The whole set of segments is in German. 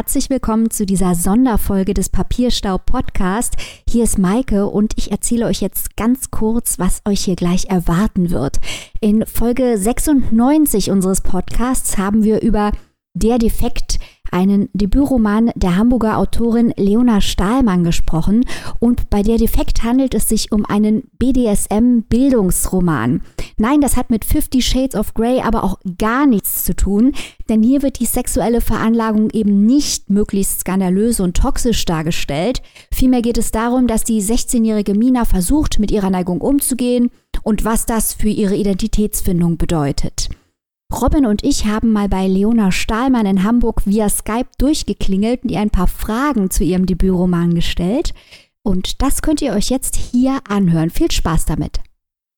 Herzlich willkommen zu dieser Sonderfolge des Papierstau Podcast. Hier ist Maike und ich erzähle euch jetzt ganz kurz, was euch hier gleich erwarten wird. In Folge 96 unseres Podcasts haben wir über der Defekt einen Debütroman der Hamburger Autorin Leona Stahlmann gesprochen und bei der Defekt handelt es sich um einen BDSM-Bildungsroman. Nein, das hat mit Fifty Shades of Grey aber auch gar nichts zu tun, denn hier wird die sexuelle Veranlagung eben nicht möglichst skandalös und toxisch dargestellt. Vielmehr geht es darum, dass die 16-jährige Mina versucht, mit ihrer Neigung umzugehen und was das für ihre Identitätsfindung bedeutet. Robin und ich haben mal bei Leona Stahlmann in Hamburg via Skype durchgeklingelt und ihr ein paar Fragen zu ihrem Debütroman gestellt. Und das könnt ihr euch jetzt hier anhören. Viel Spaß damit.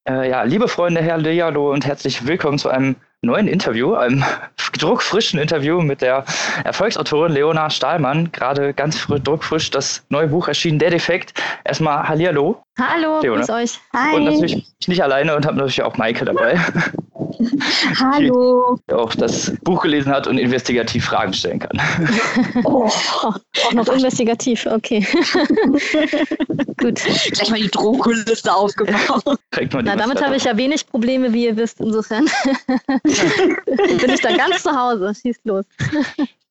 Äh, ja, liebe Freunde, Herr Lealo und herzlich willkommen zu einem neuen Interview, einem druckfrischen Interview mit der Erfolgsautorin Leona Stahlmann. Gerade ganz frisch, druckfrisch das neue Buch erschienen, Der Defekt. Erstmal Hallihallo. Hallo, Leona. grüß euch. Hi. Und natürlich nicht alleine und habe natürlich auch Maike dabei. Hallo. Die auch das Buch gelesen hat und investigativ Fragen stellen kann. Oh, auch noch investigativ, okay. Gut. Gleich mal die Drogenliste aufgebaut. Na, damit habe ich ja wenig Probleme, wie ihr wisst. Insofern bin ich da ganz zu Hause. Schießt los.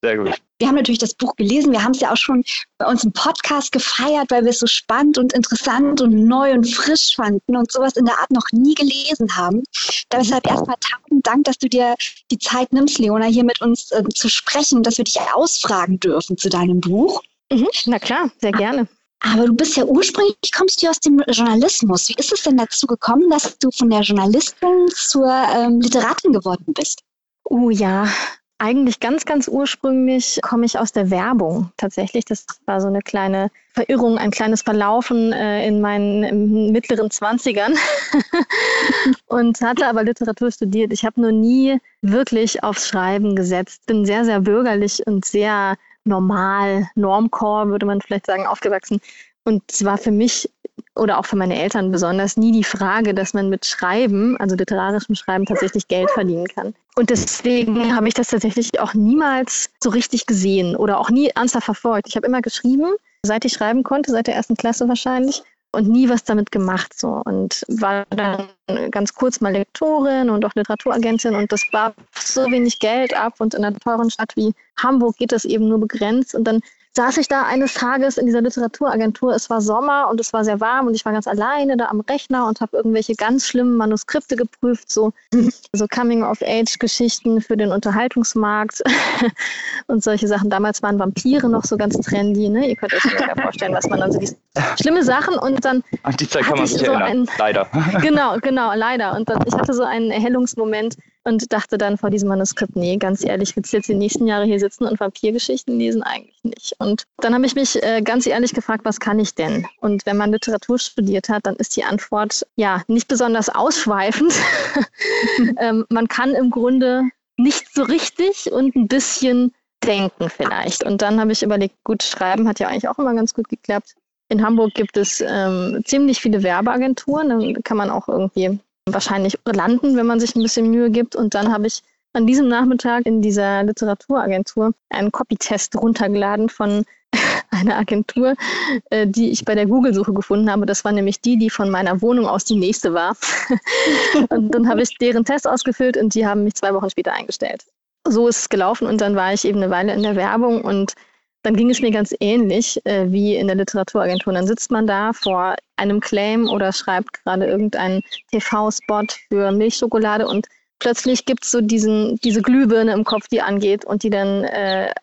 Sehr gut. Wir haben natürlich das Buch gelesen. Wir haben es ja auch schon bei uns im Podcast gefeiert, weil wir es so spannend und interessant und neu und frisch fanden und sowas in der Art noch nie gelesen haben. Deshalb erstmal tausend Dank, dass du dir die Zeit nimmst, Leona, hier mit uns äh, zu sprechen, dass wir dich ausfragen dürfen zu deinem Buch. Mhm, na klar, sehr gerne. Aber du bist ja ursprünglich, kommst du aus dem Journalismus. Wie ist es denn dazu gekommen, dass du von der Journalistin zur ähm, Literatin geworden bist? Oh ja, eigentlich ganz, ganz ursprünglich komme ich aus der Werbung tatsächlich. Das war so eine kleine Verirrung, ein kleines Verlaufen äh, in meinen mittleren Zwanzigern und hatte aber Literatur studiert. Ich habe nur nie wirklich aufs Schreiben gesetzt. Bin sehr, sehr bürgerlich und sehr normal, normcore, würde man vielleicht sagen, aufgewachsen. Und es war für mich oder auch für meine Eltern besonders nie die Frage, dass man mit Schreiben, also literarischem Schreiben, tatsächlich Geld verdienen kann. Und deswegen habe ich das tatsächlich auch niemals so richtig gesehen oder auch nie ernsthaft verfolgt. Ich habe immer geschrieben, seit ich schreiben konnte, seit der ersten Klasse wahrscheinlich und nie was damit gemacht so und war dann ganz kurz mal Lektorin und auch Literaturagentin und das war so wenig Geld ab und in einer teuren Stadt wie Hamburg geht das eben nur begrenzt und dann saß ich da eines Tages in dieser Literaturagentur. Es war Sommer und es war sehr warm und ich war ganz alleine da am Rechner und habe irgendwelche ganz schlimmen Manuskripte geprüft, so, so Coming-of-Age-Geschichten für den Unterhaltungsmarkt und solche Sachen. Damals waren Vampire noch so ganz trendy. Ne? Ihr könnt euch ungefähr vorstellen, was man dann so liest. Schlimme Sachen und dann. An die Zeit kann man sich so erinnern. Ein, leider. genau, genau, leider. Und dann, ich hatte so einen Erhellungsmoment und dachte dann vor diesem Manuskript, nee, ganz ehrlich, willst du jetzt die nächsten Jahre hier sitzen und Vampirgeschichten lesen? Eigentlich nicht. Und dann habe ich mich äh, ganz ehrlich gefragt, was kann ich denn? Und wenn man Literatur studiert hat, dann ist die Antwort ja nicht besonders ausschweifend. ähm, man kann im Grunde nicht so richtig und ein bisschen denken vielleicht. Und dann habe ich überlegt, gut, schreiben hat ja eigentlich auch immer ganz gut geklappt. In Hamburg gibt es ähm, ziemlich viele Werbeagenturen, dann kann man auch irgendwie wahrscheinlich landen, wenn man sich ein bisschen Mühe gibt. Und dann habe ich an diesem Nachmittag in dieser Literaturagentur einen Copytest runtergeladen von einer Agentur, äh, die ich bei der Google-Suche gefunden habe. Das war nämlich die, die von meiner Wohnung aus die nächste war. und dann habe ich deren Test ausgefüllt und die haben mich zwei Wochen später eingestellt. So ist es gelaufen und dann war ich eben eine Weile in der Werbung und dann ging es mir ganz ähnlich äh, wie in der Literaturagentur. Dann sitzt man da vor einem Claim oder schreibt gerade irgendeinen TV-Spot für Milchschokolade und plötzlich gibt es so diesen, diese Glühbirne im Kopf, die angeht und die dann äh,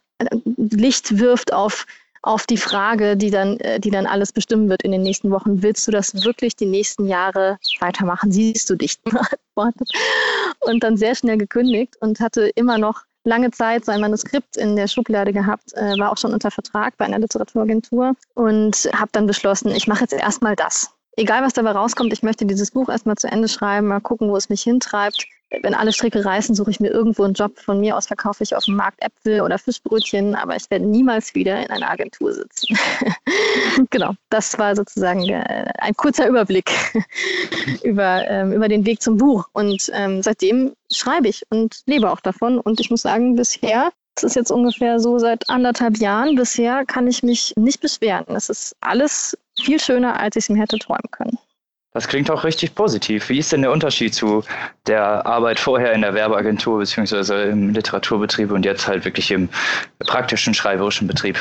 Licht wirft auf, auf die Frage, die dann, äh, die dann alles bestimmen wird in den nächsten Wochen. Willst du das wirklich die nächsten Jahre weitermachen? Siehst du dich? und dann sehr schnell gekündigt und hatte immer noch lange Zeit sein Manuskript in der Schublade gehabt, äh, war auch schon unter Vertrag bei einer Literaturagentur und habe dann beschlossen, ich mache jetzt erstmal das. Egal, was dabei rauskommt, ich möchte dieses Buch erstmal zu Ende schreiben, mal gucken, wo es mich hintreibt wenn alle Stricke reißen, suche ich mir irgendwo einen Job. Von mir aus verkaufe ich auf dem Markt Äpfel oder Fischbrötchen, aber ich werde niemals wieder in einer Agentur sitzen. genau, das war sozusagen äh, ein kurzer Überblick über, ähm, über den Weg zum Buch. Und ähm, seitdem schreibe ich und lebe auch davon. Und ich muss sagen, bisher Es ist jetzt ungefähr so seit anderthalb Jahren. Bisher kann ich mich nicht beschweren. Es ist alles viel schöner, als ich es mir hätte träumen können. Das klingt auch richtig positiv. Wie ist denn der Unterschied zu der Arbeit vorher in der Werbeagentur beziehungsweise im Literaturbetrieb und jetzt halt wirklich im praktischen schreiberischen Betrieb?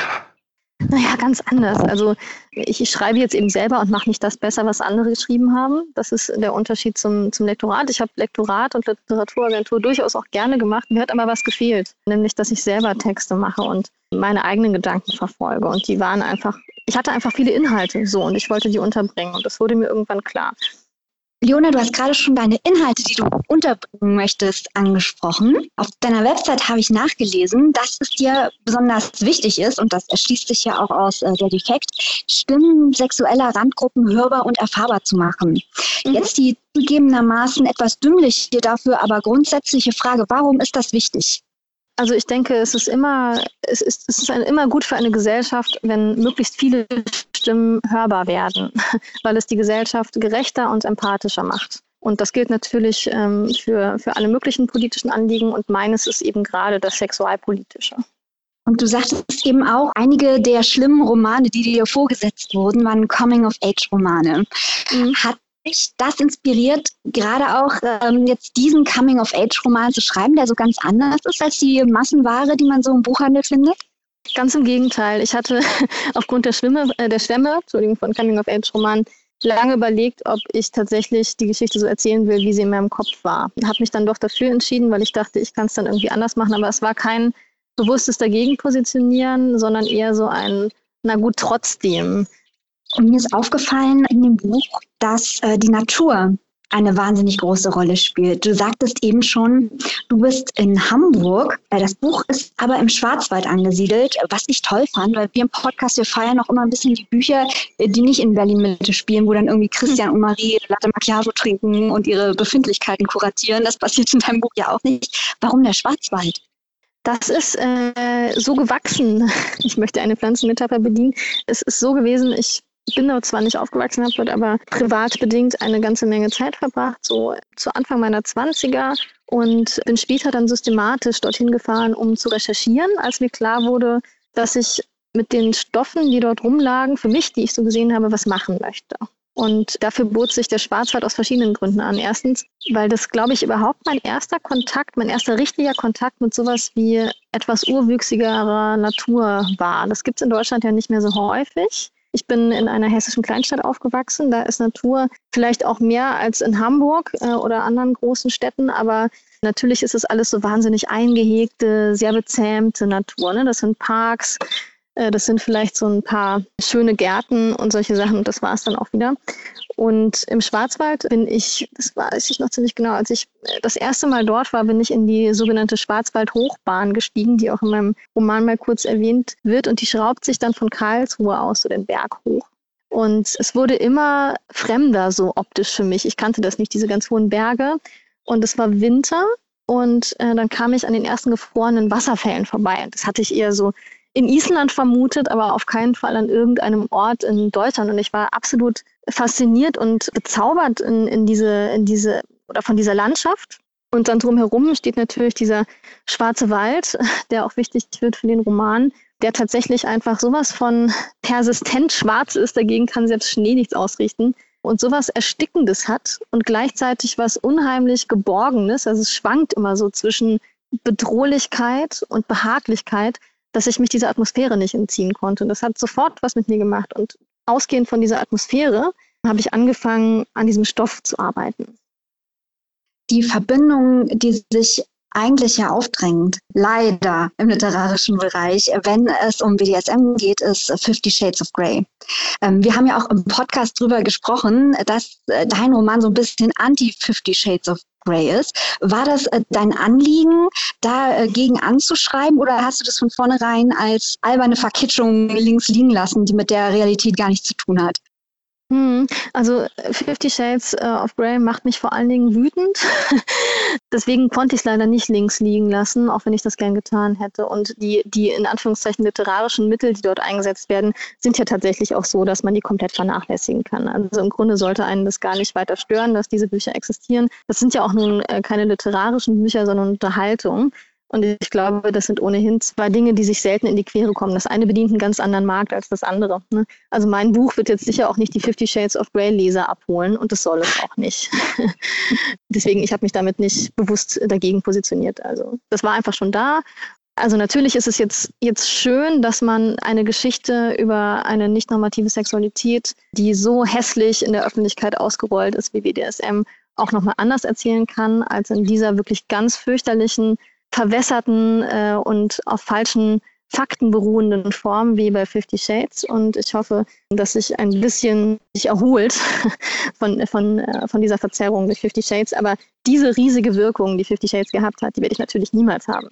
Naja, ganz anders. Also ich schreibe jetzt eben selber und mache nicht das besser, was andere geschrieben haben. Das ist der Unterschied zum, zum Lektorat. Ich habe Lektorat und Literaturagentur durchaus auch gerne gemacht. Mir hat aber was gefehlt, nämlich dass ich selber Texte mache und meine eigenen Gedanken verfolge. Und die waren einfach, ich hatte einfach viele Inhalte so und ich wollte die unterbringen. Und das wurde mir irgendwann klar. Leona, du hast gerade schon deine Inhalte, die du unterbringen möchtest, angesprochen. Auf deiner Website habe ich nachgelesen, dass es dir besonders wichtig ist, und das erschließt sich ja auch aus äh, der Defekt, Stimmen sexueller Randgruppen hörbar und erfahrbar zu machen. Mhm. Jetzt die zugegebenermaßen etwas dümmliche, dafür aber grundsätzliche Frage, warum ist das wichtig? Also ich denke, es ist immer, es ist, es ist ein, immer gut für eine Gesellschaft, wenn möglichst viele Stimmen hörbar werden, weil es die Gesellschaft gerechter und empathischer macht. Und das gilt natürlich ähm, für, für alle möglichen politischen Anliegen und meines ist eben gerade das Sexualpolitische. Und du sagtest eben auch, einige der schlimmen Romane, die dir vorgesetzt wurden, waren Coming-of-Age-Romane. Mhm. Hat dich das inspiriert, gerade auch ähm, jetzt diesen Coming-of-Age-Roman zu schreiben, der so ganz anders ist als die Massenware, die man so im Buchhandel findet? Ganz im Gegenteil. Ich hatte aufgrund der, Schwimme, äh, der Schwemme, Entschuldigung, von Coming-of-Age-Roman lange überlegt, ob ich tatsächlich die Geschichte so erzählen will, wie sie in meinem Kopf war. Habe mich dann doch dafür entschieden, weil ich dachte, ich kann es dann irgendwie anders machen. Aber es war kein bewusstes Dagegenpositionieren, sondern eher so ein, na gut, trotzdem. Und mir ist aufgefallen in dem Buch, dass äh, die Natur eine wahnsinnig große Rolle spielt. Du sagtest eben schon, du bist in Hamburg. Äh, das Buch ist aber im Schwarzwald angesiedelt, was ich toll fand, weil wir im Podcast, wir feiern auch immer ein bisschen die Bücher, äh, die nicht in Berlin-Mitte spielen, wo dann irgendwie Christian und Marie Latte Macchiato trinken und ihre Befindlichkeiten kuratieren. Das passiert in deinem Buch ja auch nicht. Warum der Schwarzwald? Das ist äh, so gewachsen. Ich möchte eine Pflanzenmetapher bedienen. Es ist so gewesen, ich bin dort zwar nicht aufgewachsen, habe dort aber privat bedingt eine ganze Menge Zeit verbracht, so zu Anfang meiner 20er und bin später dann systematisch dorthin gefahren, um zu recherchieren, als mir klar wurde, dass ich mit den Stoffen, die dort rumlagen, für mich, die ich so gesehen habe, was machen möchte. Und dafür bot sich der Schwarzwald aus verschiedenen Gründen an. Erstens, weil das, glaube ich, überhaupt mein erster Kontakt, mein erster richtiger Kontakt mit sowas wie etwas urwüchsigerer Natur war. Das gibt es in Deutschland ja nicht mehr so häufig. Ich bin in einer hessischen Kleinstadt aufgewachsen. Da ist Natur vielleicht auch mehr als in Hamburg äh, oder anderen großen Städten, aber natürlich ist es alles so wahnsinnig eingehegte, sehr bezähmte Natur. Ne? Das sind Parks, das sind vielleicht so ein paar schöne Gärten und solche Sachen und das war es dann auch wieder. Und im Schwarzwald bin ich, das weiß ich noch ziemlich genau, als ich äh, das erste Mal dort war, bin ich in die sogenannte Schwarzwald-Hochbahn gestiegen, die auch in meinem Roman mal kurz erwähnt wird. Und die schraubt sich dann von Karlsruhe aus so den Berg hoch. Und es wurde immer fremder so optisch für mich. Ich kannte das nicht, diese ganz hohen Berge. Und es war Winter und äh, dann kam ich an den ersten gefrorenen Wasserfällen vorbei. Und das hatte ich eher so in Island vermutet, aber auf keinen Fall an irgendeinem Ort in Deutschland. Und ich war absolut fasziniert und bezaubert in, in diese, in diese oder von dieser Landschaft. Und dann drumherum steht natürlich dieser schwarze Wald, der auch wichtig wird für den Roman, der tatsächlich einfach sowas von persistent schwarz ist. Dagegen kann selbst Schnee nichts ausrichten. Und sowas Erstickendes hat und gleichzeitig was unheimlich Geborgenes. Also es schwankt immer so zwischen Bedrohlichkeit und Behaglichkeit dass ich mich dieser Atmosphäre nicht entziehen konnte. Und das hat sofort was mit mir gemacht. Und ausgehend von dieser Atmosphäre habe ich angefangen, an diesem Stoff zu arbeiten. Die Verbindung, die sich eigentlich ja aufdrängt, leider im literarischen Bereich, wenn es um BDSM geht, ist Fifty Shades of Grey. Ähm, wir haben ja auch im Podcast drüber gesprochen, dass äh, dein Roman so ein bisschen anti-Fifty Shades of Grey ist. War das äh, dein Anliegen, dagegen äh, anzuschreiben oder hast du das von vornherein als alberne Verkitschung links liegen lassen, die mit der Realität gar nichts zu tun hat? Hm, also Fifty Shades äh, of Grey macht mich vor allen Dingen wütend. Deswegen konnte ich es leider nicht links liegen lassen, auch wenn ich das gern getan hätte. Und die, die in Anführungszeichen literarischen Mittel, die dort eingesetzt werden, sind ja tatsächlich auch so, dass man die komplett vernachlässigen kann. Also im Grunde sollte einen das gar nicht weiter stören, dass diese Bücher existieren. Das sind ja auch nun äh, keine literarischen Bücher, sondern Unterhaltung. Und ich glaube, das sind ohnehin zwei Dinge, die sich selten in die Quere kommen. Das eine bedient einen ganz anderen Markt als das andere. Ne? Also mein Buch wird jetzt sicher auch nicht die Fifty Shades of Grey Leser abholen und das soll es auch nicht. Deswegen, ich habe mich damit nicht bewusst dagegen positioniert. Also das war einfach schon da. Also natürlich ist es jetzt, jetzt schön, dass man eine Geschichte über eine nicht normative Sexualität, die so hässlich in der Öffentlichkeit ausgerollt ist wie BDSM, auch nochmal anders erzählen kann, als in dieser wirklich ganz fürchterlichen, verwässerten äh, und auf falschen Fakten beruhenden Form wie bei Fifty Shades. Und ich hoffe, dass sich ein bisschen sich erholt von, von, äh, von dieser Verzerrung durch Fifty Shades. Aber diese riesige Wirkung, die Fifty Shades gehabt hat, die werde ich natürlich niemals haben.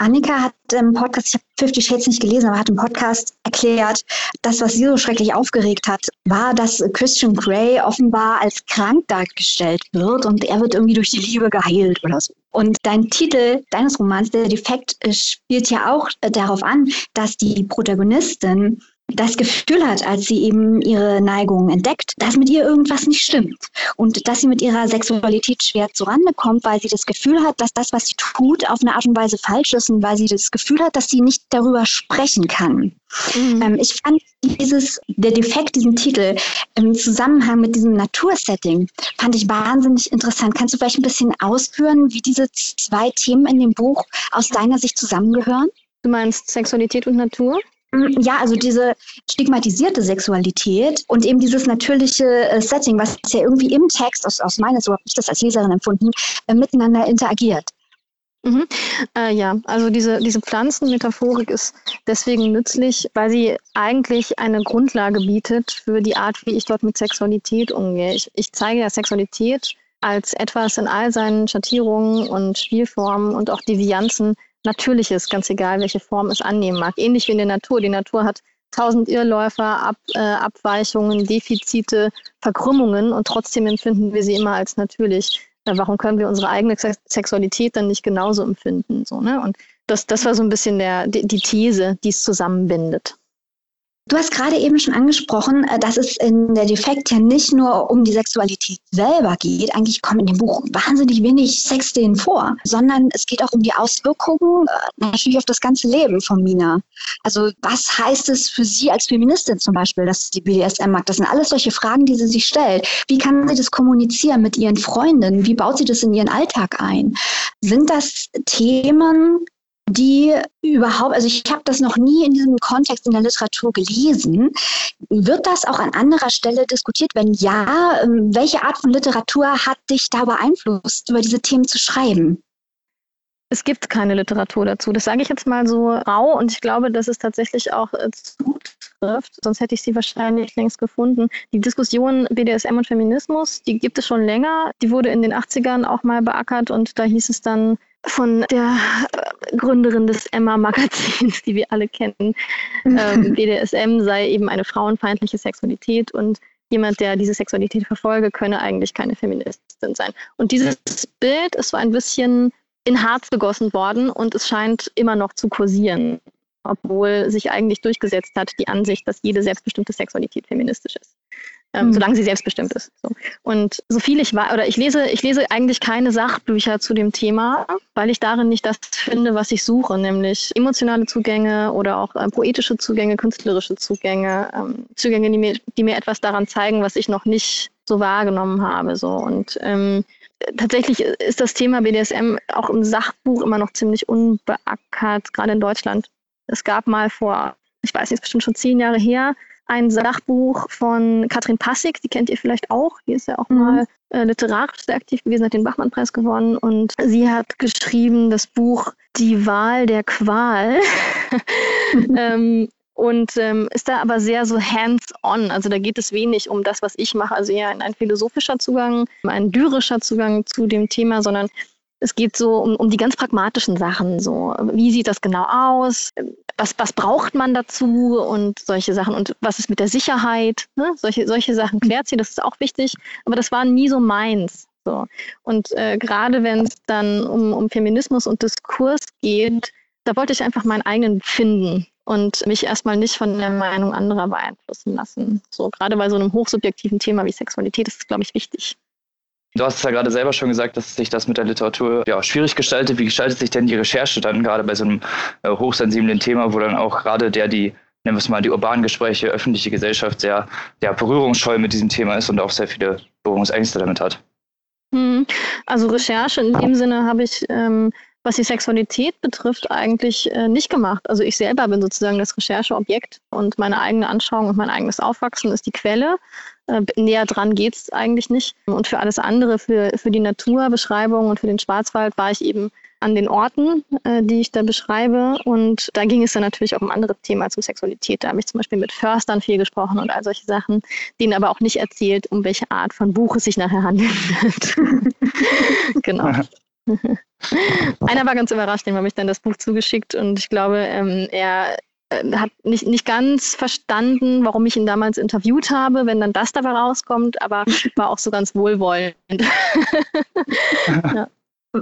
Annika hat im Podcast, ich habe Fifty Shades nicht gelesen, aber hat im Podcast erklärt, das, was sie so schrecklich aufgeregt hat, war, dass Christian Grey offenbar als krank dargestellt wird und er wird irgendwie durch die Liebe geheilt oder so. Und dein Titel deines Romans, Der Defekt, spielt ja auch darauf an, dass die Protagonistin das Gefühl hat, als sie eben ihre Neigung entdeckt, dass mit ihr irgendwas nicht stimmt und dass sie mit ihrer Sexualität schwer zurande kommt, weil sie das Gefühl hat, dass das, was sie tut, auf eine Art und Weise falsch ist und weil sie das Gefühl hat, dass sie nicht darüber sprechen kann. Mhm. Ähm, ich fand dieses, der Defekt, diesen Titel im Zusammenhang mit diesem Natursetting, fand ich wahnsinnig interessant. Kannst du vielleicht ein bisschen ausführen, wie diese zwei Themen in dem Buch aus deiner Sicht zusammengehören? Du meinst Sexualität und Natur? Mm, ja, also diese stigmatisierte Sexualität und eben dieses natürliche äh, Setting, was ja irgendwie im Text, aus, aus meiner, so habe ich das als Leserin empfunden, äh, miteinander interagiert. Mhm. Äh, ja, also diese, diese Pflanzenmetaphorik ist deswegen nützlich, weil sie eigentlich eine Grundlage bietet für die Art, wie ich dort mit Sexualität umgehe. Ich, ich zeige ja Sexualität als etwas in all seinen Schattierungen und Spielformen und auch Devianzen Natürliches, ganz egal, welche Form es annehmen mag. Ähnlich wie in der Natur. Die Natur hat tausend Irrläufer, Ab, äh, Abweichungen, Defizite, Verkrümmungen und trotzdem empfinden wir sie immer als natürlich. Ja, warum können wir unsere eigene Sexualität dann nicht genauso empfinden? So, ne? Und das, das war so ein bisschen der, die, die These, die es zusammenbindet. Du hast gerade eben schon angesprochen, äh, dass es in der Defekt ja nicht nur um die Sexualität selber geht. Eigentlich kommen in dem Buch wahnsinnig wenig Sexszenen vor, sondern es geht auch um die Auswirkungen äh, natürlich auf das ganze Leben von Mina. Also was heißt es für sie als Feministin zum Beispiel, dass sie BDSM mag? Das sind alles solche Fragen, die sie sich stellt. Wie kann sie das kommunizieren mit ihren Freundinnen? Wie baut sie das in ihren Alltag ein? Sind das Themen, die überhaupt, also ich habe das noch nie in diesem Kontext in der Literatur gelesen. Wird das auch an anderer Stelle diskutiert? Wenn ja, ähm, welche Art von Literatur hat dich da beeinflusst, über diese Themen zu schreiben? Es gibt keine Literatur dazu. Das sage ich jetzt mal so rau und ich glaube, dass es tatsächlich auch äh, zutrifft. Sonst hätte ich sie wahrscheinlich längst gefunden. Die Diskussion BDSM und Feminismus, die gibt es schon länger. Die wurde in den 80ern auch mal beackert und da hieß es dann, von der äh, Gründerin des Emma-Magazins, die wir alle kennen. Ähm, BDSM sei eben eine frauenfeindliche Sexualität und jemand, der diese Sexualität verfolge, könne eigentlich keine Feministin sein. Und dieses Bild ist so ein bisschen in Harz gegossen worden und es scheint immer noch zu kursieren, obwohl sich eigentlich durchgesetzt hat die Ansicht, dass jede selbstbestimmte Sexualität feministisch ist ähm, mhm. solange sie selbstbestimmt ist. So. Und so viel ich war, oder ich lese, ich lese eigentlich keine Sachbücher zu dem Thema, weil ich darin nicht das finde, was ich suche, nämlich emotionale Zugänge oder auch äh, poetische Zugänge, künstlerische Zugänge, ähm, Zugänge, die mir, die mir etwas daran zeigen, was ich noch nicht so wahrgenommen habe. So. Und ähm, tatsächlich ist das Thema BDSM auch im Sachbuch immer noch ziemlich unbeackert, gerade in Deutschland. Es gab mal vor, ich weiß nicht, bestimmt schon zehn Jahre her, ein Sachbuch von Katrin Passig, die kennt ihr vielleicht auch. Die ist ja auch mhm. mal äh, literarisch sehr aktiv gewesen, hat den Bachmann-Preis gewonnen und sie hat geschrieben das Buch Die Wahl der Qual. ähm, und ähm, ist da aber sehr so hands-on. Also da geht es wenig um das, was ich mache, also eher ein, ein philosophischer Zugang, ein lyrischer Zugang zu dem Thema, sondern es geht so um, um die ganz pragmatischen Sachen. So, wie sieht das genau aus? Was, was braucht man dazu und solche Sachen? Und was ist mit der Sicherheit? Ne? Solche, solche Sachen klärt sie, das ist auch wichtig. Aber das war nie so meins. So. Und äh, gerade wenn es dann um, um Feminismus und Diskurs geht, da wollte ich einfach meinen eigenen finden und mich erstmal nicht von der Meinung anderer beeinflussen lassen. So, gerade bei so einem hochsubjektiven Thema wie Sexualität ist es, glaube ich, wichtig. Du hast es ja gerade selber schon gesagt, dass sich das mit der Literatur ja, schwierig gestaltet. Wie gestaltet sich denn die Recherche dann gerade bei so einem äh, hochsensiblen Thema, wo dann auch gerade der, die, nennen wir es mal, die urbanen Gespräche, öffentliche Gesellschaft sehr, sehr berührungsscheu mit diesem Thema ist und auch sehr viele Berührungsängste damit hat? Hm, also Recherche in dem Sinne habe ich ähm, was die Sexualität betrifft, eigentlich äh, nicht gemacht. Also ich selber bin sozusagen das Rechercheobjekt und meine eigene Anschauung und mein eigenes Aufwachsen ist die Quelle. Äh, näher dran geht es eigentlich nicht. Und für alles andere, für, für die Naturbeschreibung und für den Schwarzwald war ich eben an den Orten, äh, die ich da beschreibe. Und da ging es dann natürlich auch um andere Themen als um Sexualität. Da habe ich zum Beispiel mit Förstern viel gesprochen und all solche Sachen, denen aber auch nicht erzählt, um welche Art von Buch es sich nachher handeln wird. genau. Einer war ganz überrascht, dem habe ich dann das Buch zugeschickt und ich glaube, ähm, er hat nicht, nicht ganz verstanden, warum ich ihn damals interviewt habe, wenn dann das dabei rauskommt, aber war auch so ganz wohlwollend. ja.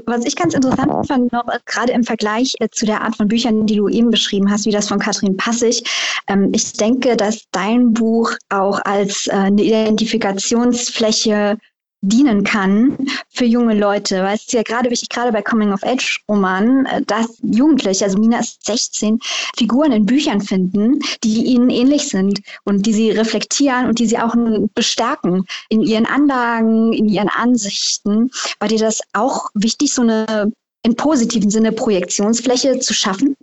Was ich ganz interessant fand, noch äh, gerade im Vergleich äh, zu der Art von Büchern, die du eben beschrieben hast, wie das von Katrin Passig, ähm, ich denke, dass dein Buch auch als äh, eine Identifikationsfläche dienen kann für junge Leute. Weil es ist ja gerade wichtig, gerade bei Coming-of-Age-Romanen, äh, dass Jugendliche, also Mina ist 16, Figuren in Büchern finden, die ihnen ähnlich sind und die sie reflektieren und die sie auch bestärken in ihren Anlagen, in ihren Ansichten. War dir das auch wichtig, so eine im positiven Sinne Projektionsfläche zu schaffen?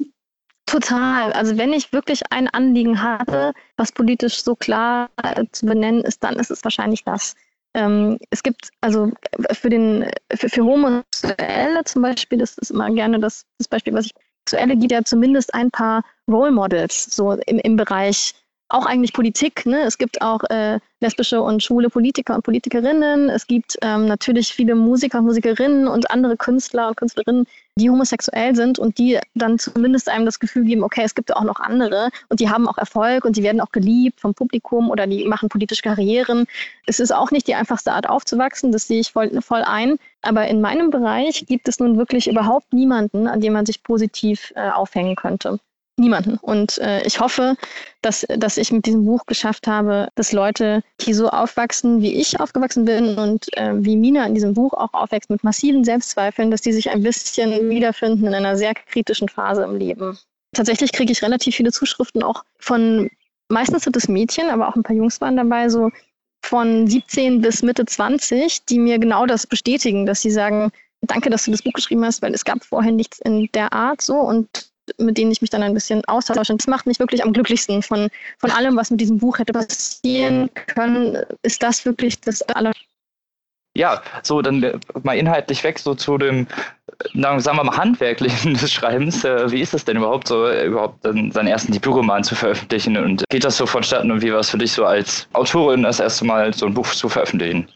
Total. Also wenn ich wirklich ein Anliegen hatte, was politisch so klar äh, zu benennen ist, dann ist es wahrscheinlich das. Ähm, es gibt also für den für, für Homosexuelle zum Beispiel, das ist immer gerne das, das Beispiel, was ich Sexuelle gibt ja zumindest ein paar Role Models so im, im Bereich auch eigentlich Politik. Ne? Es gibt auch äh, lesbische und schwule Politiker und Politikerinnen. Es gibt ähm, natürlich viele Musiker und Musikerinnen und andere Künstler und Künstlerinnen, die homosexuell sind und die dann zumindest einem das Gefühl geben, okay, es gibt auch noch andere und die haben auch Erfolg und die werden auch geliebt vom Publikum oder die machen politische Karrieren. Es ist auch nicht die einfachste Art aufzuwachsen, das sehe ich voll, voll ein. Aber in meinem Bereich gibt es nun wirklich überhaupt niemanden, an dem man sich positiv äh, aufhängen könnte niemanden. Und äh, ich hoffe, dass, dass ich mit diesem Buch geschafft habe, dass Leute, die so aufwachsen, wie ich aufgewachsen bin und äh, wie Mina in diesem Buch auch aufwächst mit massiven Selbstzweifeln, dass die sich ein bisschen wiederfinden in einer sehr kritischen Phase im Leben. Tatsächlich kriege ich relativ viele Zuschriften auch von, meistens sind es Mädchen, aber auch ein paar Jungs waren dabei, so von 17 bis Mitte 20, die mir genau das bestätigen, dass sie sagen, danke, dass du das Buch geschrieben hast, weil es gab vorher nichts in der Art so und mit denen ich mich dann ein bisschen austausche. Und das macht mich wirklich am glücklichsten von, von allem, was mit diesem Buch hätte passieren können, ist das wirklich das aller. Ja, so dann äh, mal inhaltlich weg so zu dem, äh, sagen wir mal, handwerklichen des Schreibens. Äh, wie ist es denn überhaupt so, überhaupt dann seinen ersten Debütroman zu veröffentlichen? Und geht das so vonstatten und wie war es für dich so als Autorin das erste Mal so ein Buch zu veröffentlichen?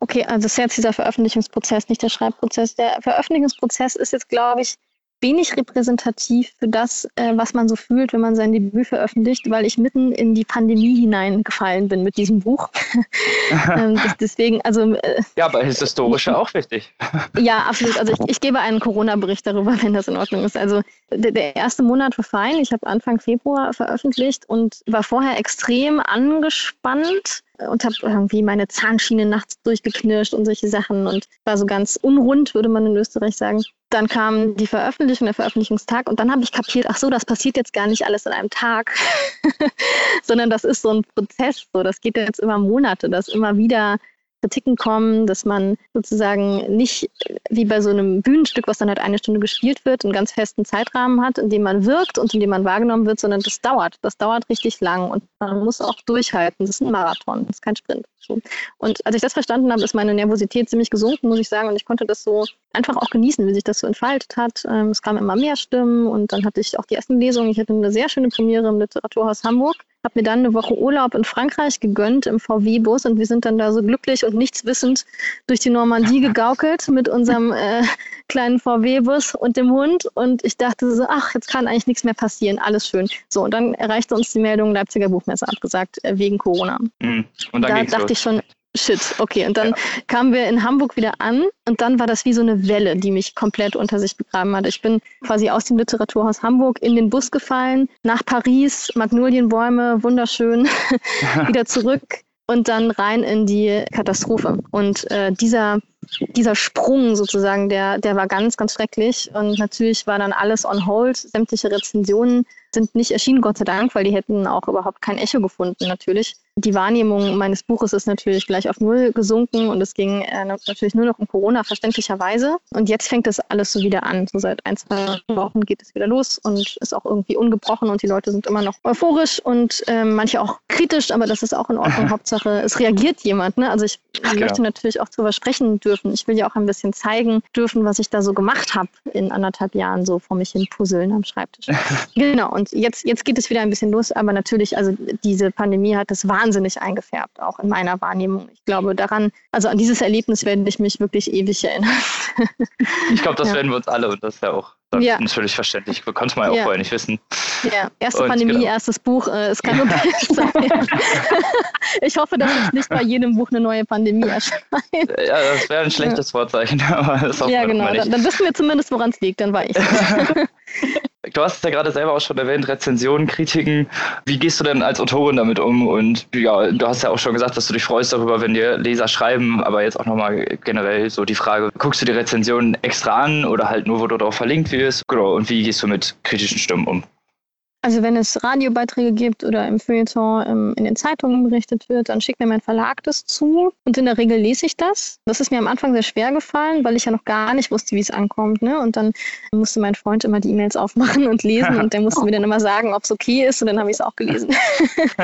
Okay, also es ist jetzt dieser Veröffentlichungsprozess, nicht der Schreibprozess. Der Veröffentlichungsprozess ist jetzt, glaube ich, wenig repräsentativ für das, äh, was man so fühlt, wenn man sein Debüt veröffentlicht, weil ich mitten in die Pandemie hineingefallen bin mit diesem Buch. ähm, deswegen, also. Äh, ja, aber ist historische auch wichtig. ja, absolut. Also ich, ich gebe einen Corona-Bericht darüber, wenn das in Ordnung ist. Also der, der erste Monat war fein. Ich habe Anfang Februar veröffentlicht und war vorher extrem angespannt und habe irgendwie meine Zahnschiene nachts durchgeknirscht und solche Sachen und war so ganz unrund, würde man in Österreich sagen. Dann kam die Veröffentlichung, der Veröffentlichungstag und dann habe ich kapiert, ach so, das passiert jetzt gar nicht alles in einem Tag, sondern das ist so ein Prozess, so. Das geht jetzt immer Monate, dass immer wieder Kritiken kommen, dass man sozusagen nicht wie bei so einem Bühnenstück, was dann halt eine Stunde gespielt wird, einen ganz festen Zeitrahmen hat, in dem man wirkt und in dem man wahrgenommen wird, sondern das dauert. Das dauert richtig lang und man muss auch durchhalten. Das ist ein Marathon, das ist kein Sprint. Und als ich das verstanden habe, ist meine Nervosität ziemlich gesunken, muss ich sagen. Und ich konnte das so einfach auch genießen, wie sich das so entfaltet hat. Ähm, es kamen immer mehr Stimmen und dann hatte ich auch die ersten Lesungen. Ich hatte eine sehr schöne Premiere im Literaturhaus Hamburg habe mir dann eine Woche Urlaub in Frankreich gegönnt im VW-Bus und wir sind dann da so glücklich und nichtswissend durch die Normandie gegaukelt mit unserem äh, kleinen VW-Bus und dem Hund und ich dachte so, ach, jetzt kann eigentlich nichts mehr passieren, alles schön. So, und dann erreichte uns die Meldung Leipziger Buchmesse abgesagt äh, wegen Corona. Mhm. Und da dachte los. ich schon, Shit, okay. Und dann ja. kamen wir in Hamburg wieder an und dann war das wie so eine Welle, die mich komplett unter sich begraben hat. Ich bin quasi aus dem Literaturhaus Hamburg in den Bus gefallen, nach Paris, Magnolienbäume, wunderschön, wieder zurück und dann rein in die Katastrophe. Und äh, dieser, dieser Sprung sozusagen, der, der war ganz, ganz schrecklich. Und natürlich war dann alles on hold. Sämtliche Rezensionen sind nicht erschienen, Gott sei Dank, weil die hätten auch überhaupt kein Echo gefunden, natürlich. Die Wahrnehmung meines Buches ist natürlich gleich auf Null gesunken und es ging äh, natürlich nur noch um Corona, verständlicherweise. Und jetzt fängt das alles so wieder an. So seit ein, zwei Wochen geht es wieder los und ist auch irgendwie ungebrochen und die Leute sind immer noch euphorisch und äh, manche auch kritisch, aber das ist auch in Ordnung. Hauptsache, es reagiert jemand. Ne? Also ich ja. möchte natürlich auch darüber sprechen dürfen. Ich will ja auch ein bisschen zeigen dürfen, was ich da so gemacht habe in anderthalb Jahren, so vor mich hin puzzeln am Schreibtisch. genau, und jetzt, jetzt geht es wieder ein bisschen los, aber natürlich, also diese Pandemie hat das wahnsinnig eingefärbt, auch in meiner Wahrnehmung. Ich glaube daran, also an dieses Erlebnis werde ich mich wirklich ewig erinnern. ich glaube, das ja. werden wir uns alle und das ist ja auch ja. natürlich verständlich. Konnte man ja auch vorher nicht wissen. Ja, erste und Pandemie, genau. erstes Buch. Äh, es kann nur besser sein. ich hoffe, dass jetzt nicht bei jedem Buch eine neue Pandemie erscheint. Ja, das wäre ein schlechtes Vorzeichen. ja, genau. Dann, dann, wissen wir zumindest, woran es liegt. Dann war ich. Du hast es ja gerade selber auch schon erwähnt, Rezensionen, Kritiken. Wie gehst du denn als Autorin damit um? Und ja, du hast ja auch schon gesagt, dass du dich freust darüber, wenn dir Leser schreiben, aber jetzt auch nochmal generell so die Frage, guckst du die Rezensionen extra an oder halt nur, wo du darauf verlinkt wirst? Genau, und wie gehst du mit kritischen Stimmen um? Also wenn es Radiobeiträge gibt oder im Feuilleton ähm, in den Zeitungen berichtet wird, dann schickt mir mein Verlag das zu und in der Regel lese ich das. Das ist mir am Anfang sehr schwer gefallen, weil ich ja noch gar nicht wusste, wie es ankommt. Ne? Und dann musste mein Freund immer die E-Mails aufmachen und lesen und der musste mir dann immer sagen, ob es okay ist und dann habe ich es auch gelesen.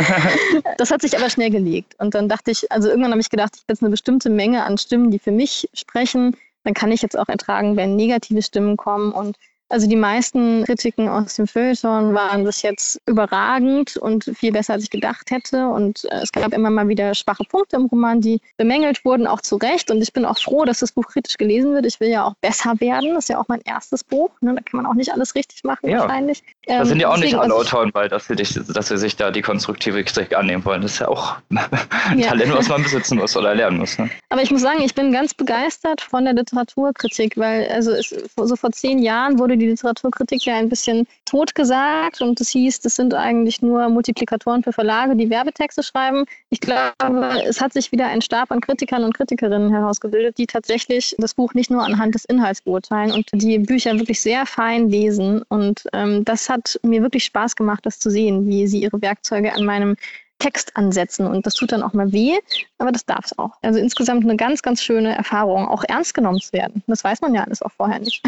das hat sich aber schnell gelegt und dann dachte ich, also irgendwann habe ich gedacht, ich habe jetzt eine bestimmte Menge an Stimmen, die für mich sprechen. Dann kann ich jetzt auch ertragen, wenn negative Stimmen kommen und also die meisten Kritiken aus dem Feuilleton waren bis jetzt überragend und viel besser, als ich gedacht hätte. Und äh, es gab immer mal wieder schwache Punkte im Roman, die bemängelt wurden, auch zu Recht. Und ich bin auch froh, dass das Buch kritisch gelesen wird. Ich will ja auch besser werden. Das ist ja auch mein erstes Buch. Ne? Da kann man auch nicht alles richtig machen ja. wahrscheinlich. Ähm, da sind ja auch nicht alle Autoren, weil dass sie, dich, dass sie sich da die konstruktive Kritik annehmen wollen. Das ist ja auch ein ja. Talent, was man besitzen muss oder lernen muss. Ne? Aber ich muss sagen, ich bin ganz begeistert von der Literaturkritik, weil also es, so vor zehn Jahren wurde die die Literaturkritik ja ein bisschen totgesagt und es hieß, das sind eigentlich nur Multiplikatoren für Verlage, die Werbetexte schreiben. Ich glaube, es hat sich wieder ein Stab an Kritikern und Kritikerinnen herausgebildet, die tatsächlich das Buch nicht nur anhand des Inhalts beurteilen und die Bücher wirklich sehr fein lesen. Und ähm, das hat mir wirklich Spaß gemacht, das zu sehen, wie sie ihre Werkzeuge an meinem Text ansetzen und das tut dann auch mal weh, aber das darf es auch. Also insgesamt eine ganz, ganz schöne Erfahrung, auch ernst genommen zu werden. Das weiß man ja alles auch vorher nicht.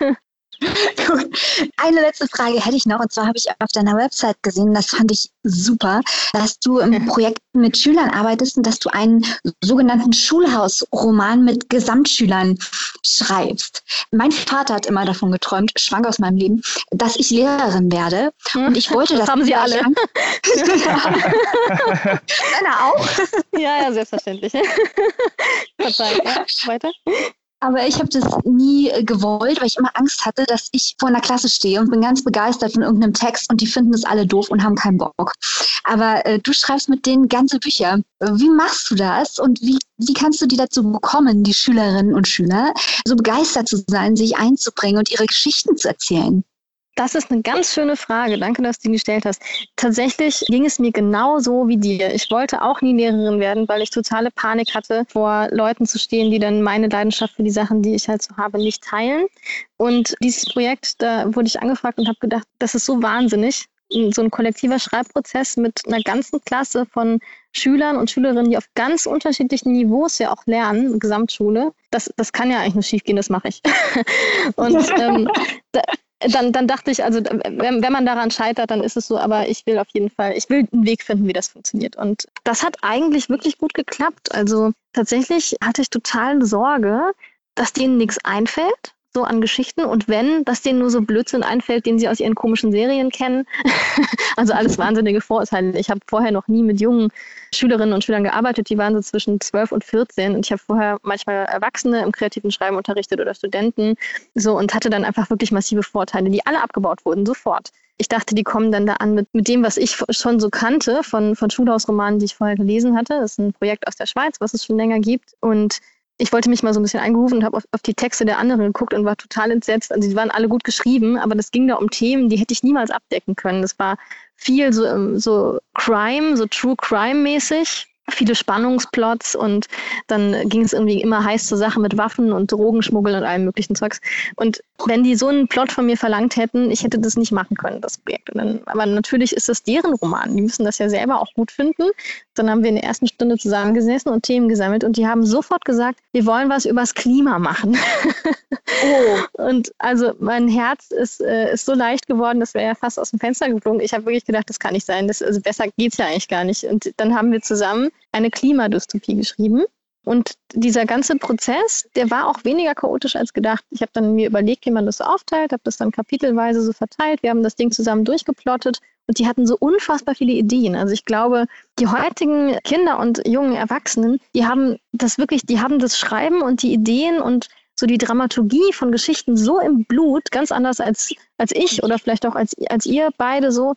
Eine letzte Frage hätte ich noch, und zwar habe ich auf deiner Website gesehen, das fand ich super, dass du im Projekt mit Schülern arbeitest und dass du einen sogenannten Schulhausroman mit Gesamtschülern schreibst. Mein Vater hat immer davon geträumt, schwank aus meinem Leben, dass ich Lehrerin werde. Und ich wollte das. das haben sie alle. Deiner auch? Ja, ja, selbstverständlich. Weiter. Aber ich habe das nie äh, gewollt, weil ich immer Angst hatte, dass ich vor einer Klasse stehe und bin ganz begeistert von irgendeinem Text und die finden es alle doof und haben keinen Bock. Aber äh, du schreibst mit denen ganze Bücher. Wie machst du das und wie, wie kannst du die dazu bekommen, die Schülerinnen und Schüler, so begeistert zu sein, sich einzubringen und ihre Geschichten zu erzählen? Das ist eine ganz schöne Frage. Danke, dass du die gestellt hast. Tatsächlich ging es mir genauso wie dir. Ich wollte auch nie Lehrerin werden, weil ich totale Panik hatte, vor Leuten zu stehen, die dann meine Leidenschaft für die Sachen, die ich halt so habe, nicht teilen. Und dieses Projekt, da wurde ich angefragt und habe gedacht, das ist so wahnsinnig. So ein kollektiver Schreibprozess mit einer ganzen Klasse von Schülern und Schülerinnen, die auf ganz unterschiedlichen Niveaus ja auch lernen, Gesamtschule. Das, das kann ja eigentlich nur schiefgehen, das mache ich. und ähm, da, dann, dann dachte ich, also wenn, wenn man daran scheitert, dann ist es so, aber ich will auf jeden Fall, ich will einen Weg finden, wie das funktioniert. Und das hat eigentlich wirklich gut geklappt. Also tatsächlich hatte ich total Sorge, dass denen nichts einfällt so an Geschichten und wenn, dass denen nur so Blödsinn einfällt, den sie aus ihren komischen Serien kennen. also alles wahnsinnige Vorurteile. Ich habe vorher noch nie mit jungen Schülerinnen und Schülern gearbeitet, die waren so zwischen 12 und 14 und ich habe vorher manchmal Erwachsene im kreativen Schreiben unterrichtet oder Studenten so und hatte dann einfach wirklich massive Vorteile, die alle abgebaut wurden, sofort. Ich dachte, die kommen dann da an mit, mit dem, was ich schon so kannte von, von Schulhausromanen, die ich vorher gelesen hatte. Das ist ein Projekt aus der Schweiz, was es schon länger gibt und ich wollte mich mal so ein bisschen eingerufen und habe auf, auf, die Texte der anderen geguckt und war total entsetzt. Also die waren alle gut geschrieben, aber das ging da um Themen, die hätte ich niemals abdecken können. Das war viel so, ähm, so Crime, so True Crime mäßig. viele Spannungsplots und dann ging es irgendwie immer heiß zur Sache mit Waffen und Drogenschmuggel und allem möglichen Zeugs. Und wenn die so einen Plot von mir verlangt hätten, ich hätte das nicht machen können, das Projekt. Dann, aber natürlich ist das deren Roman. Die müssen das ja selber auch gut finden. Dann haben wir in der ersten Stunde zusammengesessen und Themen gesammelt und die haben sofort gesagt, wir wollen was übers Klima machen. oh. Und also mein Herz ist, äh, ist so leicht geworden, das wäre ja fast aus dem Fenster geflogen. Ich habe wirklich gedacht, das kann nicht sein. Das, also besser geht es ja eigentlich gar nicht. Und dann haben wir zusammen eine Klimadystopie geschrieben. Und dieser ganze Prozess, der war auch weniger chaotisch als gedacht. Ich habe dann mir überlegt, wie man das so aufteilt, habe das dann kapitelweise so verteilt. Wir haben das Ding zusammen durchgeplottet und die hatten so unfassbar viele Ideen. Also ich glaube, die heutigen Kinder und jungen Erwachsenen, die haben das wirklich, die haben das Schreiben und die Ideen und so die Dramaturgie von Geschichten so im Blut, ganz anders als, als ich oder vielleicht auch als, als ihr beide so.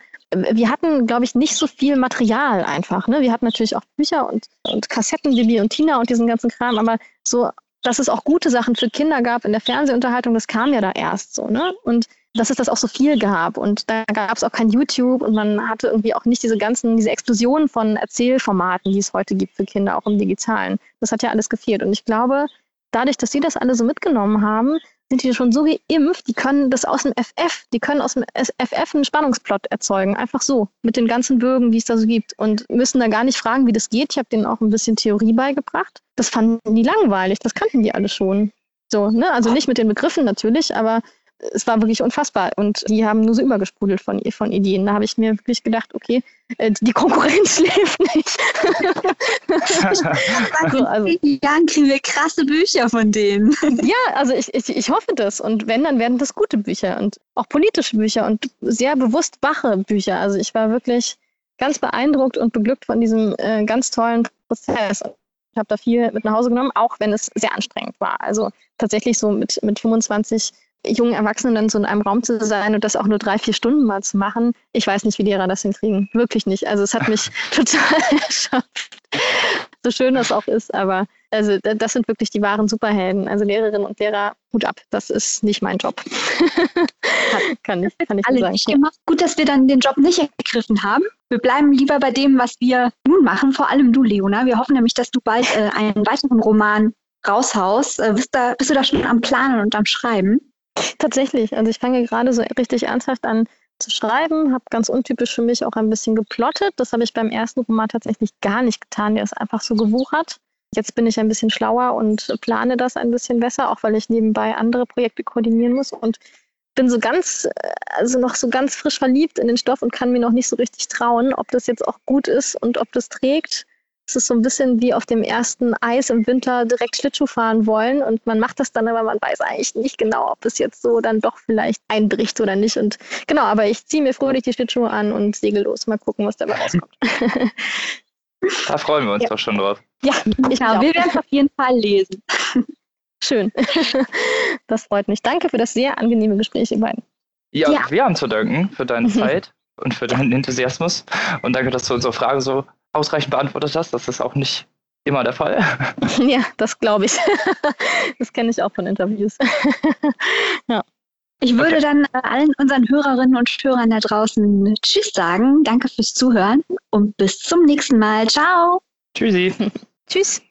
Wir hatten, glaube ich, nicht so viel Material einfach. Ne? Wir hatten natürlich auch Bücher und, und Kassetten, Bibi und Tina und diesen ganzen Kram, aber so, dass es auch gute Sachen für Kinder gab in der Fernsehunterhaltung, das kam ja da erst so. Ne? Und dass es das auch so viel gab. Und da gab es auch kein YouTube und man hatte irgendwie auch nicht diese ganzen, diese Explosion von Erzählformaten, die es heute gibt für Kinder, auch im Digitalen. Das hat ja alles gefehlt. Und ich glaube, dadurch, dass sie das alle so mitgenommen haben, sind die schon so geimpft, die können das aus dem FF, die können aus dem FF einen Spannungsplot erzeugen, einfach so, mit den ganzen Bögen, die es da so gibt und müssen da gar nicht fragen, wie das geht. Ich habe denen auch ein bisschen Theorie beigebracht. Das fanden die langweilig, das kannten die alle schon. So, ne? Also nicht mit den Begriffen natürlich, aber es war wirklich unfassbar. Und die haben nur so übergesprudelt von, von Ideen. Da habe ich mir wirklich gedacht, okay, äh, die Konkurrenz lebt nicht. so, also. In Jahren kriegen wir krasse Bücher von denen. ja, also ich, ich, ich hoffe das. Und wenn, dann werden das gute Bücher und auch politische Bücher und sehr bewusst wache Bücher. Also ich war wirklich ganz beeindruckt und beglückt von diesem äh, ganz tollen Prozess. Ich habe da viel mit nach Hause genommen, auch wenn es sehr anstrengend war. Also tatsächlich so mit, mit 25 jungen Erwachsenen dann so in einem Raum zu sein und das auch nur drei, vier Stunden mal zu machen, ich weiß nicht, wie die Lehrer das hinkriegen. Wirklich nicht. Also es hat mich total erschöpft. So schön das auch ist, aber also das sind wirklich die wahren Superhelden. Also Lehrerinnen und Lehrer, Hut ab, das ist nicht mein Job. kann ich, kann ich Alle sagen. Nicht gemacht. Gut, dass wir dann den Job nicht ergriffen haben. Wir bleiben lieber bei dem, was wir nun machen, vor allem du, Leona. Wir hoffen nämlich, dass du bald äh, einen weiteren Roman raushaust. Äh, bist, da, bist du da schon am Planen und am Schreiben? Tatsächlich. Also ich fange gerade so richtig ernsthaft an zu schreiben, habe ganz untypisch für mich auch ein bisschen geplottet. Das habe ich beim ersten Roman tatsächlich gar nicht getan. Der ist einfach so gewuchert. Jetzt bin ich ein bisschen schlauer und plane das ein bisschen besser, auch weil ich nebenbei andere Projekte koordinieren muss und bin so ganz, also noch so ganz frisch verliebt in den Stoff und kann mir noch nicht so richtig trauen, ob das jetzt auch gut ist und ob das trägt. Es ist so ein bisschen wie auf dem ersten Eis im Winter direkt Schlittschuh fahren wollen und man macht das dann, aber man weiß eigentlich nicht genau, ob es jetzt so dann doch vielleicht einbricht oder nicht. Und genau, aber ich ziehe mir fröhlich die Schlittschuhe an und segel los. Mal gucken, was dabei rauskommt. Da freuen wir uns Ja. doch schon drauf. ja, ich Genau, auch. wir werden es auf jeden Fall lesen. Schön. Das freut mich. Danke für das sehr angenehme Gespräch, ihr beiden. Ja, Ja. wir haben zu danken für deine Mhm. Zeit und für deinen Enthusiasmus. Und danke, dass du unsere Frage so ausreichend beantwortet hast. Das ist auch nicht immer der Fall. Ja, das glaube ich. Das kenne ich auch von Interviews. Ich würde Okay. dann äh, allen unseren Hörerinnen und Hörern da draußen Tschüss sagen. Danke fürs Zuhören und bis zum nächsten Mal. Ciao. Tschüssi. Tschüss.